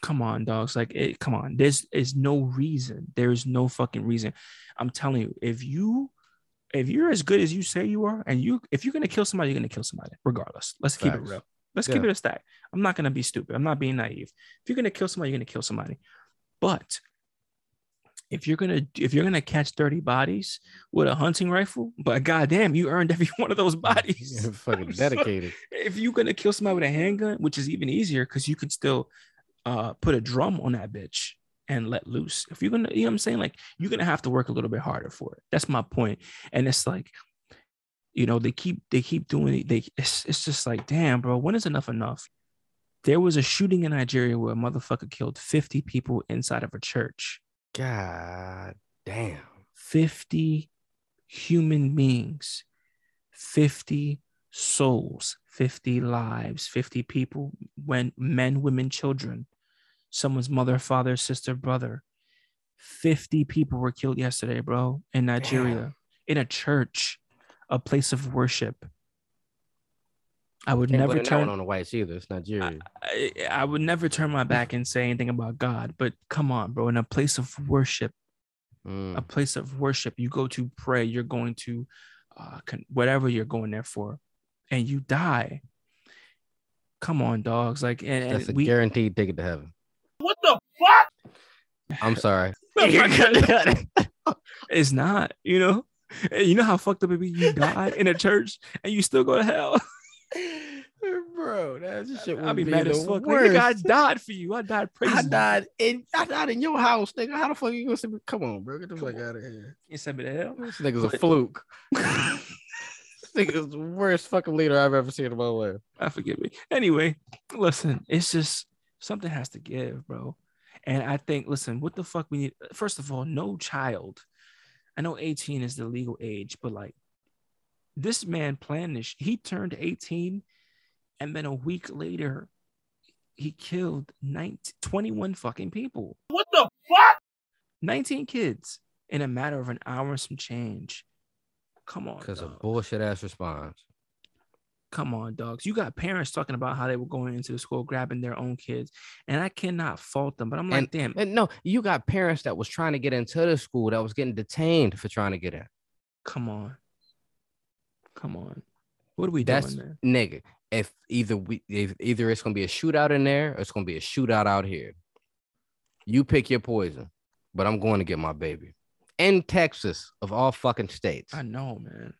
Come on, dogs. Like, it, come on. There's is no reason. There is no fucking reason. I'm telling you, if you if you're as good as you say you are, and you if you're gonna kill somebody, you're gonna kill somebody, regardless. Let's keep it real. Let's keep it a stack. I'm not gonna be stupid. I'm not being naive. If you're gonna kill somebody, you're gonna kill somebody. But if you're gonna if you're gonna catch 30 bodies with a hunting rifle, but goddamn, you earned every one of those bodies. Fucking So- dedicated. if you're gonna kill somebody with a handgun, which is even easier because you can still uh put a drum on that bitch and let loose. If you're gonna, you know what I'm saying? Like you're gonna have to work a little bit harder for it. That's my point. And it's like, you know, they keep they keep doing it. They it's it's just like, damn, bro, when is enough enough? There was a shooting in Nigeria where a motherfucker killed 50 people inside of a church. God damn. 50 human beings, 50 souls, 50 lives, 50 people, when men, women, children, someone's mother, father, sister, brother. 50 people were killed yesterday, bro, in Nigeria, in a church, a place of worship. I would Can't never blame that one turn on the whites either. It's Nigeria. I, I would never turn my back and say anything about God, but come on, bro, in a place of worship, Mm. a place of worship you go to pray you're going to uh con- whatever you're going there for and you die come on dogs like and, That's a we guaranteed ticket to heaven. What the fuck? I'm sorry. it's not you know And you know how fucked up it be you died in a church and you still go to hell Bro, that shit i'll be mad as fuck nigga, i died for you i died I praising you. died in I died in your house, nigga. How the fuck you gonna say? Come on, bro. Get the fuck out of here. you sent me to hell This nigga's a fluke. this nigga's the worst fucking leader I've ever seen in my life. I forgive me. Anyway, listen, it's just something has to give, bro. And I think, listen, what the fuck we need? First of all, no child. I know 18 is the legal age, but like this man planned this. He turned 18, and then a week later, he killed 19, 21 fucking people, What the fuck? 19 kids in a matter of an hour and some change. Come on, Because a bullshit ass response. Come on, dogs. You got parents talking about how they were going into the school grabbing their own kids, and I cannot fault them. But I'm like, damn, And no, you got parents that was trying to get into the school that was getting detained for trying to get in. come on, come on. What are we That's doing, man? nigga. if either we if either it's gonna be a shootout in there or it's gonna be a shootout out here. You pick your poison, but I'm going to get my baby in Texas of all fucking states. I know, man.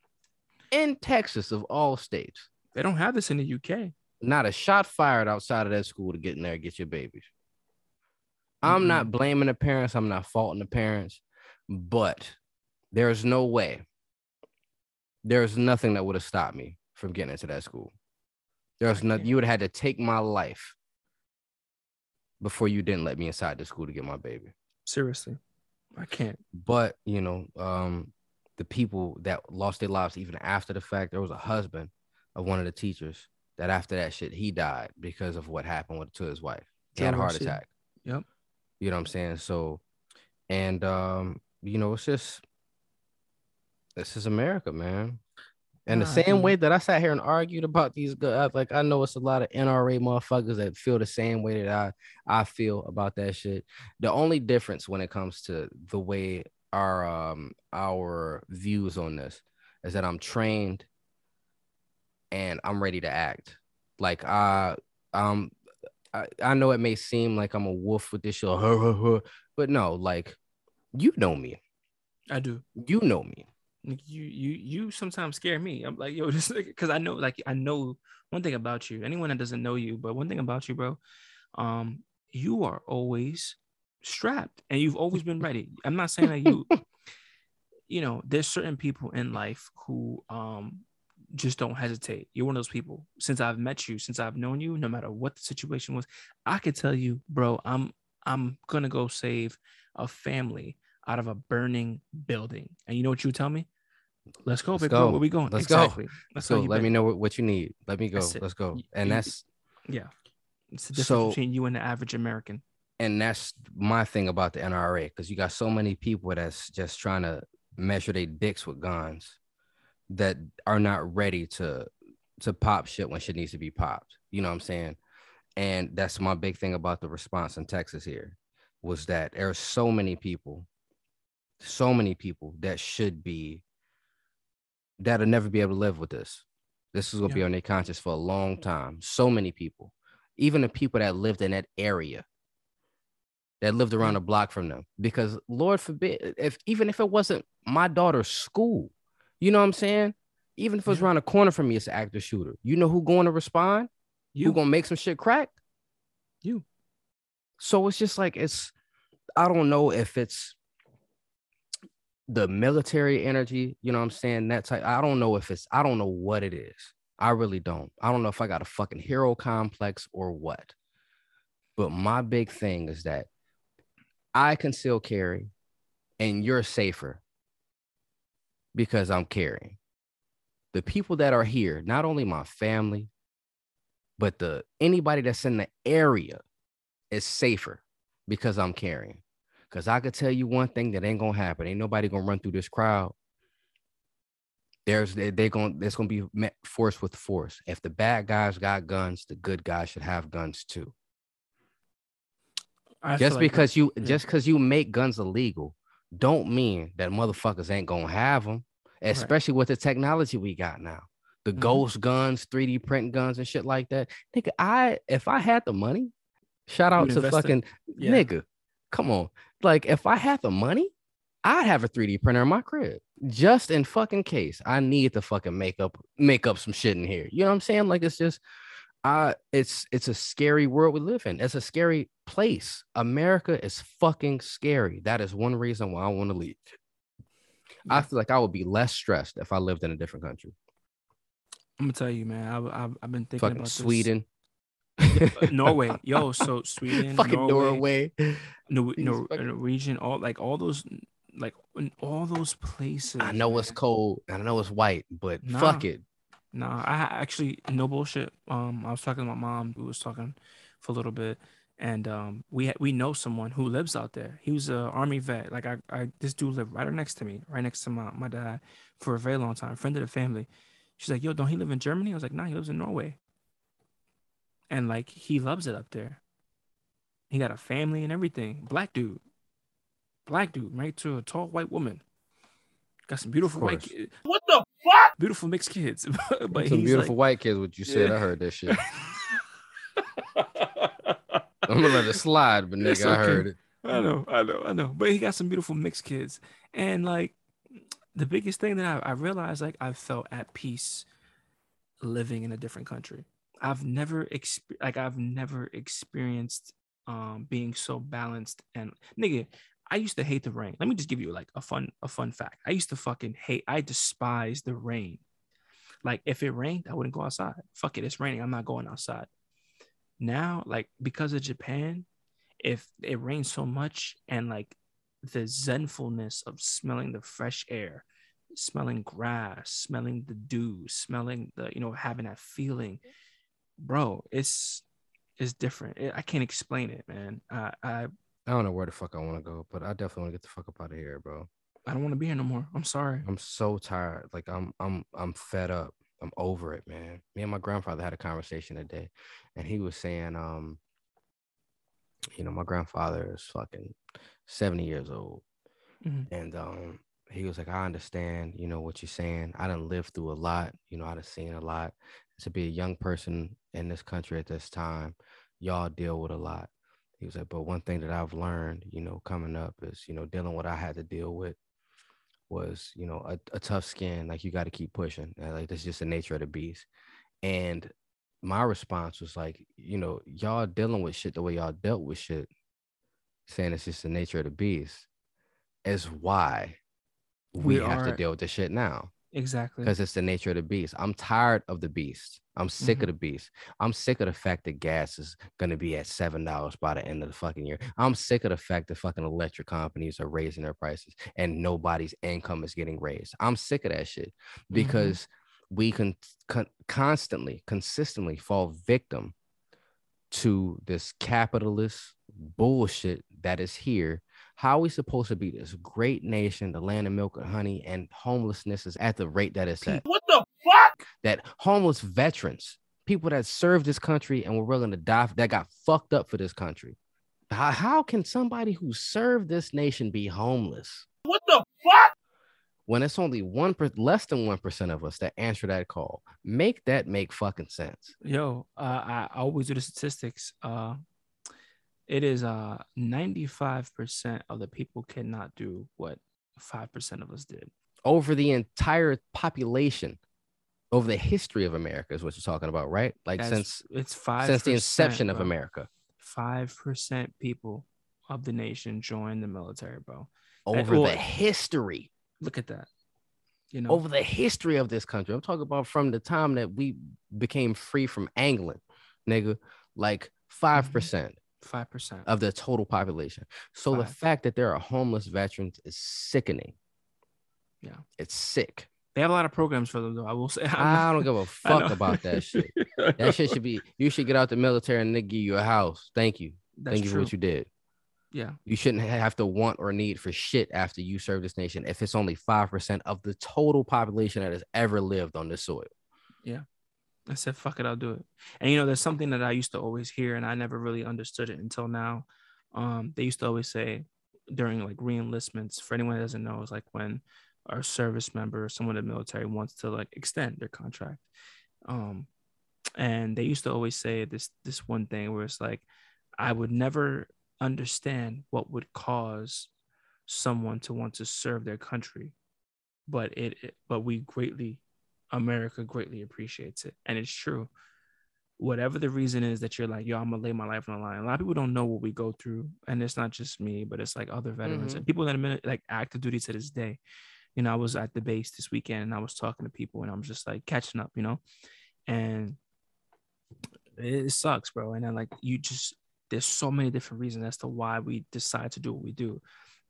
In Texas of all states, They don't have this in the UK. not a shot fired outside of that school to get in there and get your babies. I'm not blaming the parents. I'm not faulting the parents, but there's no way. There's nothing that would have stopped me from getting into that school. There's no. Okay. You would have had to take my life before you didn't let me inside the school to get my baby. Seriously, I can't. But you know, um, the people that lost their lives even after the fact, there was a husband of one of the teachers that after that shit he died because of what happened with, to his wife. He had a heart attack. Yep. You know what I'm saying? So, and um, you know, it's just this is America, man. And the same dude. way that I sat here and argued about these guys, like I know it's a lot of NRA motherfuckers that feel the same way that I I feel about that shit. The only difference when it comes to the way our um our views on this is that I'm trained and I'm ready to act. Like I um I, I know it may seem like I'm a wolf with this show, but no, like you know me. I do. You know me. You you you sometimes scare me. I'm like yo, just because I know like I know one thing about you. Anyone that doesn't know you, but one thing about you, bro, um, you are always strapped and you've always been ready. I'm not saying that you, you know, there's certain people in life who um just don't hesitate. You're one of those people. Since I've met you, since I've known you, no matter what the situation was, I could tell you, bro, I'm I'm gonna go save a family out of a burning building. And you know what you would tell me? Let's go, Let's big go. bro. Where we going? Let's go. exactly. That's so how you let been. me know what, what you need. Let me go. Let's go. And you- that's Yeah. It's the difference So- between you and the average American. and that's my thing about the NRA because you got so many people that's just trying to measure their dicks with guns that are not ready to to pop shit when shit needs to be popped. You know what I'm saying? And that's my big thing about the response in Texas here was that there are so many people, so many people that should be that'll never be able to live with this. This is gonna be on their conscience for a long time. So many people, even the people that lived in that area that lived around a block from them. Because Lord forbid, if even if it wasn't my daughter's school, you know what I'm saying? Even if it's Yeah. around the corner from me, it's an active shooter. You know who going to respond? You Who gonna make some shit crack? You. So it's just like it's. I don't know if it's the military energy. You know what I'm saying? That type. I don't know if it's. I don't know what it is. I really don't. I don't know if I got a fucking hero complex or what. But my big thing is that I can still carry, and you're safer because I'm carrying. The people that are here, not only my family, but the anybody that's in the area is safer because I'm carrying. Because I could tell you one thing that ain't gonna happen. Ain't nobody gonna run through this crowd. There's they they gonna there's gonna be met force with force. If the bad guys got guns, the good guys should have guns too. I just like because you yeah. just because you make guns illegal don't mean that motherfuckers ain't gonna have them especially with the technology we got now. The Mhm. ghost guns 3d print guns and shit like that. Nigga i if i had the money shout out You'd to fucking Yeah. nigga come on. Like if i had the money i'd have a 3d printer in my crib just in fucking case i need to fucking make up make up some shit in here. You know what i'm saying? Like it's just uh it's it's a scary world we live in it's a scary place america is fucking scary that is one reason why i want to leave i feel like i would be less stressed if i lived in a different country I'm gonna tell you, man. I, I've, I've been thinking fucking about this. sweden Uh, Norway, yo. So Sweden, fucking Norway, norway, Nor- Nor- fucking- Norwegian, all like all those, like all those places. i know it's cold and i know it's white but Nah. fuck it Nah, I actually no bullshit. Um, I was talking to my mom. We was talking for a little bit, and um, we ha- we know someone who lives out there. He was a army vet. Like I, I this dude lived right next to me, right next to my my dad for a very long time. Friend of the family. She's like, yo, don't he live in Germany? I was like, nah, he lives in Norway. And like he loves it up there. He got a family and everything. Black dude, black dude, married to a tall white woman. Got some beautiful white. course. ki- What the fuck? beautiful mixed kids. but Some beautiful like, white kids. What you said, Yeah. I heard that shit. I'm gonna let it slide, but It's nigga, I okay. heard it. I know, I know, I know. But he got some beautiful mixed kids. And like the biggest thing that I, I realized, like I felt at peace living in a different country. I've never exp- like I've never experienced um being so balanced and nigga, I used to hate the rain. Let me just give you like a fun a fun fact. I used to fucking hate I despise the rain. Like if it rained, I wouldn't go outside. Fuck it, it's raining. I'm not going outside. Now, like because of Japan, if it rains so much and like the zenfulness of smelling the fresh air, smelling grass, smelling the dew, smelling the, you know, having that feeling, bro, it's it's different. I can't explain it, man. I I, I don't know where the fuck I want to go, but I definitely want to get the fuck up out of here, bro. I don't want to be here no more. I'm sorry. I'm so tired. Like I'm I'm I'm fed up. I'm over it, man. Me and my grandfather had a conversation today, and he was saying, um, you know, my grandfather is fucking 70 years old. Mhm. And um, he was like, I understand, you know, what you're saying. I done lived through a lot, you know, I done seen a lot. To be a young person in this country at this time, y'all deal with a lot. He was like, but one thing that I've learned, you know, coming up is, you know, dealing with what I had to deal with was, you know, a, a tough skin. Like you got to keep pushing. And, like that's just the nature of the beast. And my response was like, you know, y'all dealing with shit the way y'all dealt with shit, saying it's just the nature of the beast, is why we, We have to deal with this shit now Exactly. because it's the nature of the beast. I'm tired of the beast. I'm sick Mhm. of the beast. I'm sick of the fact that gas is gonna be at seven dollars by the end of the fucking year. I'm sick of the fact that fucking electric companies are raising their prices and nobody's income is getting raised. I'm sick of that shit because we can con- constantly, consistently fall victim to this capitalist bullshit that is here. How are we supposed to be this great nation, the land of milk and honey, and homelessness is at the rate that it's at? What the fuck? That homeless veterans, people that served this country and were willing to die, that got fucked up for this country. How, how can somebody who served this nation be homeless What the fuck? when it's only one per, less than one percent of us that answer that call? Make that make fucking sense. Yo, uh, I I always do the statistics. Uh, it is uh 95% of the people cannot do what 5% of us did. over the entire population, over the history of America is what you're talking about, right? Like That's- since it's five since the inception of America, Five percent people of the nation joined the military, bro. over or- the history, Look at that. You know, over the history of this country. I'm talking about from the time that we became free from England, nigga, like five percent five percent. of the total population. So the fact that there are homeless veterans is sickening. Yeah. it's sick. They have a lot of programs for them, though. I will say. I don't give a fuck about that shit. That shit should be. You should get out the military and they give you a house. Thank you. That's Thank you true. for what you did. yeah, You shouldn't have to want or need for shit after you serve this nation if it's only 5% of the total population that has ever lived on this soil. I said, fuck it, I'll do it. And you know, there's something that I used to always hear, and I never really understood it until now. Um, they used to always say during like reenlistments, for anyone that doesn't know, it's like when our service member or someone in the military wants to like extend their contract. Um, and they used to always say this this one thing where it's like, I would never understand what would cause someone to want to serve their country, but it, it but we greatly America greatly appreciates it. And it's true. Whatever the reason is that you're like, yo, I'm gonna lay my life on the line. A lot of people don't know what we go through. And it's not just me, but it's like other veterans Mhm. and people that are like active duty to this day. You know, I was at the base this weekend and I was talking to people and I'm just like catching up, you know. And it sucks, bro. And then like you just there's so many different reasons as to why we decide to do what we do.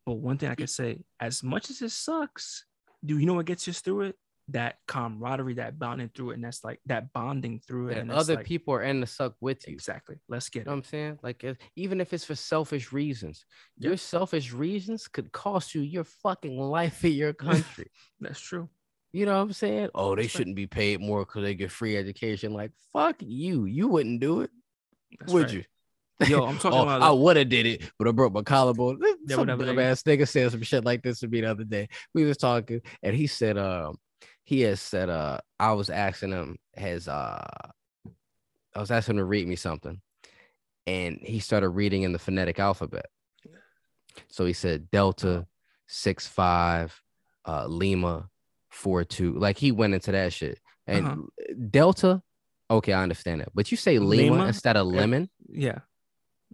But one thing I can say, as much as it sucks, do you know what gets us through it? That camaraderie, that bonding through it, and that's like that bonding through it. And And other like- people are in the suck with you. exactly. Let's get. You get know what. I'm saying? Like, if, even if it's for selfish reasons, Yep. your selfish reasons could cost you your fucking life in your country. That's true. you know what I'm saying? Oh, they That's shouldn't be paid more because they get free education. Like, fuck you. You wouldn't do it, That's would right. you? Yo, I'm talking oh, about I would have did it, but I broke my collarbone. Yeah, Some whatever, dumb nigga. ass nigga said some shit like this to me the other day. We was talking, and he said, um, he has said, uh, I was asking him his uh I was asking him to read me something, and he started reading in the phonetic alphabet. So he said Delta six five, uh, Lima four two. Like he went into that shit. And Uh-huh. Delta, okay, I understand that. But you say Lima, Lima? instead of lemon. Yeah. Yeah.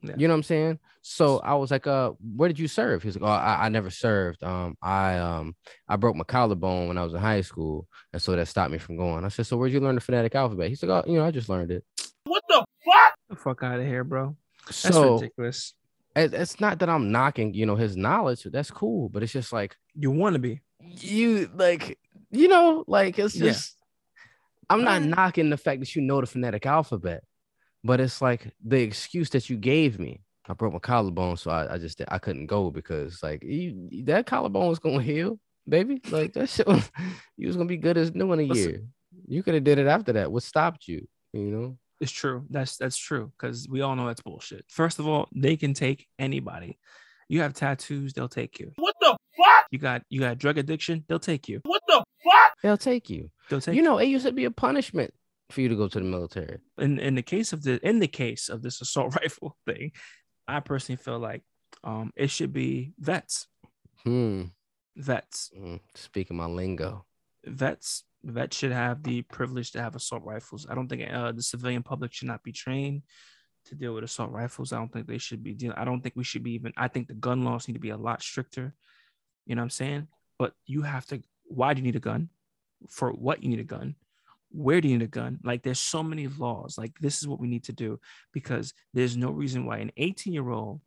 You know what I'm saying? So I was like, uh, where did you serve? He's like, Oh, I, I never served. Um, I um I broke my collarbone when I was in high school, and so that stopped me from going. I said, So where'd you learn the phonetic alphabet? He's like, Oh, you know, I just learned it. What the fuck? The fuck out of here, bro. That's so ridiculous. it- it's not that I'm knocking, you know, his knowledge. That's cool, but it's just like You want to be. you like, you know, like it's Yeah. just I'm not knocking the fact that you know the phonetic alphabet, but it's like the excuse that you gave me. I broke my collarbone, so I, I just I couldn't go because like you, that collarbone was gonna heal, baby. Like that shit was you was gonna be good as new in a Listen. year. You could have did it after that. What stopped you? You know? It's true. That's that's true because we all know that's bullshit. First of all, they can take anybody. You have tattoos, they'll take you. What the fuck? You got you got drug addiction, they'll take you. What the fuck? They'll take you. They'll take You know, it used to be a punishment for you to go to the military. in in the case of the in the case of this assault rifle thing, I personally feel like um it should be vets, Hmm. vets, Mm, Speaking my lingo. vets, vets should have the privilege to have assault rifles. I don't think uh, the civilian public should not be trained to deal with assault rifles. I don't think they should be dealing. I don't think we should be even. I think the gun laws need to be a lot stricter. You know what I'm saying? But you have to. Why do you need a gun? For what you need a gun? Where do you need a gun? Like there's so many laws. Like this is what we need to do because there's no reason why an 18 year old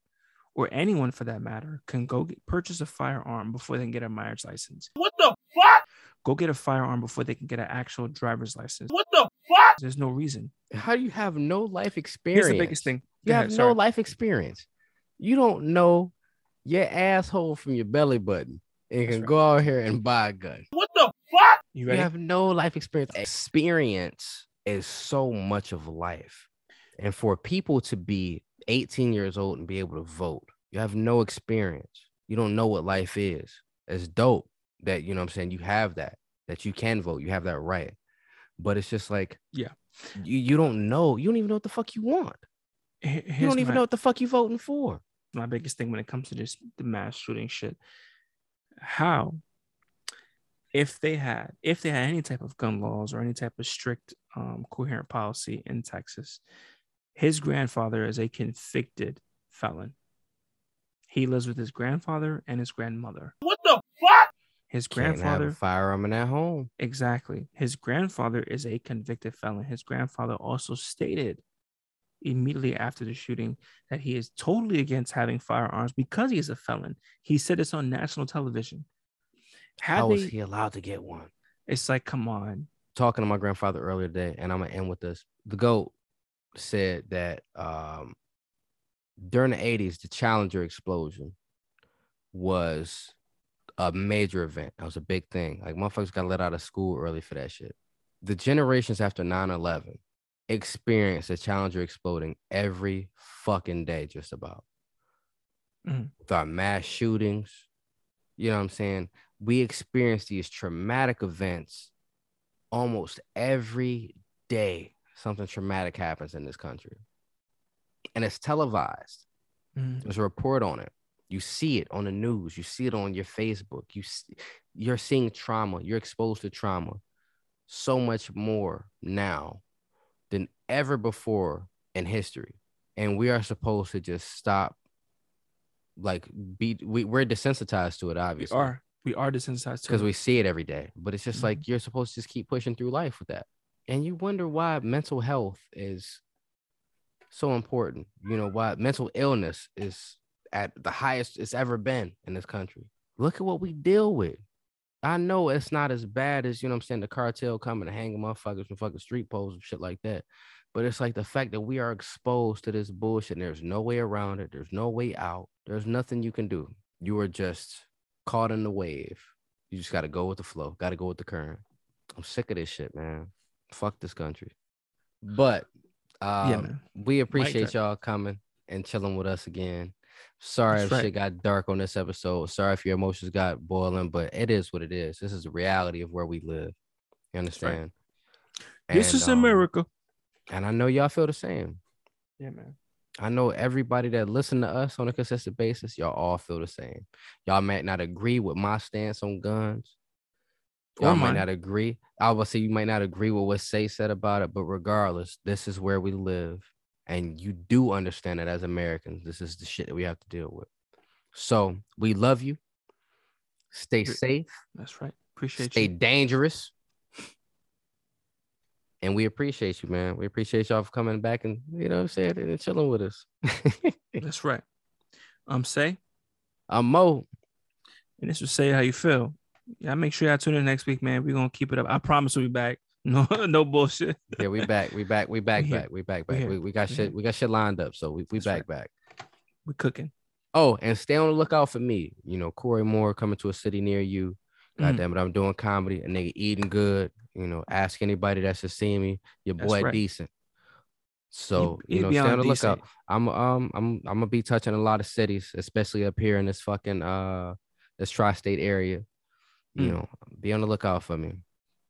or anyone for that matter can go get, purchase a firearm before they can get a marriage license. What the fuck? Go get a firearm before they can get an actual driver's license. What the fuck? There's no reason. How do you have no life experience? Here's the biggest thing. You Go have no sorry. life experience. You don't know your asshole from your belly button and That's can right. go out here and buy a gun. What the fuck? You You have no life experience. Experience is so much of life. And for people to be 18 years old and be able to vote, you have no experience. You don't know what life is. It's dope that, you know what I'm saying, you have that, that you can vote. You have that right. But it's just like, Yeah. you, you don't know. You don't even know what the fuck you want. Here- You don't even my- know what the fuck you voting for. my biggest thing when it comes to this the mass shooting shit. How, if they had, if they had any type of gun laws or any type of strict, um, coherent policy in Texas, his grandfather is a convicted felon. He lives with his grandfather and his grandmother. What the fuck? His Can't have a grandfather, firearm in that home. exactly. His grandfather is a convicted felon. His grandfather also stated immediately after the shooting that he is totally against having firearms because he is a felon. He said this on national television. Had How was he allowed to get one? it's like, come on. talking to my grandfather earlier today, and I'm gonna end with this. The goat said that um, during the 80s, the Challenger explosion was a major event. That was a big thing. Like motherfuckers got let out of school early for that shit. The generations after 9-11 experienced the Challenger exploding every fucking day, just about. Mhm. With our mass shootings, you know what I'm saying? We experience these traumatic events almost every day. Something traumatic happens in this country, and it's televised. Mhm. There's a report on it. You see it on the news. You see it on your Facebook. You see, you're seeing trauma. You're exposed to trauma so much more now than ever before in history. And we are supposed to just stop. Like be we, we're desensitized to it, obviously. We are. We are desensitized because we see it every day. But it's just Mhm. like you're supposed to just keep pushing through life with that. And you wonder why mental health is so important. You know, why mental illness is at the highest it's ever been in this country. Look at what we deal with. I know it's not as bad as, you know I'm saying, the cartel coming and hanging motherfuckers from fucking street poles and shit like that. But it's like the fact that we are exposed to this bullshit and there's no way around it. There's no way out. There's nothing you can do. You are just caught in the wave. You just got to go with the flow. Got to go with the current. I'm sick of this shit, man. Fuck this country. But um, yeah, man. we appreciate y'all coming and chilling with us again. Sorry That's if right. shit got dark on this episode. Sorry if your emotions got boiling, but it is what it is. This is the reality of where we live. You understand? This And, is um, America. and I know y'all feel the same. Yeah, man. I know everybody that listen to us on a consistent basis, y'all all feel the same. Y'all might not agree with my stance on guns. Y'all might not agree. I would say you might not agree with what Say said about it, but regardless, this is where we live. And you do understand that as Americans, this is the shit that we have to deal with. So we love you. Stay safe, That's right. Appreciate stay you. Stay dangerous. And we appreciate you, man. We appreciate y'all for coming back and you know what I'm saying and chilling with us. That's right. Um, say, I'm Mo. and this will say how you feel. Yeah, make sure y'all tune in next week, man. We're gonna keep it up. I promise we'll be back. No, no bullshit. Yeah, we back. We back. We back. We back. We back. Back. We, we got We shit. here. We got shit lined up. So we, we That's back. right. Back. We're cooking. Oh, and stay on the lookout for me. You know, Corey Moore coming to a city near you. God Mhm. damn it, I'm doing comedy. A nigga eating good. You know, ask anybody that's just seeing me. Your boy right. decent. So He- you, know, stay on the decent. lookout. I'm um I'm I'm gonna be touching a lot of cities, especially up here in this fucking uh this tri-state area. You Mm. know, be on the lookout for me.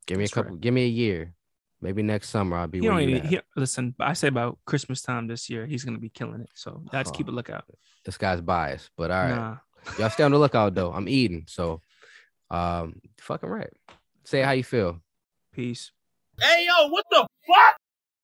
Give me That's a couple. Give me a year. Maybe next summer I'll be. You don't you even he, listen. I say about Christmas time this year, he's gonna be killing it. So let's keep a Oh. lookout. This guy's biased, but all right. Nah, Y'all stay on the lookout though. I'm eating, so um, fucking right. Say how you feel. Peace. Hey, yo, what the fuck?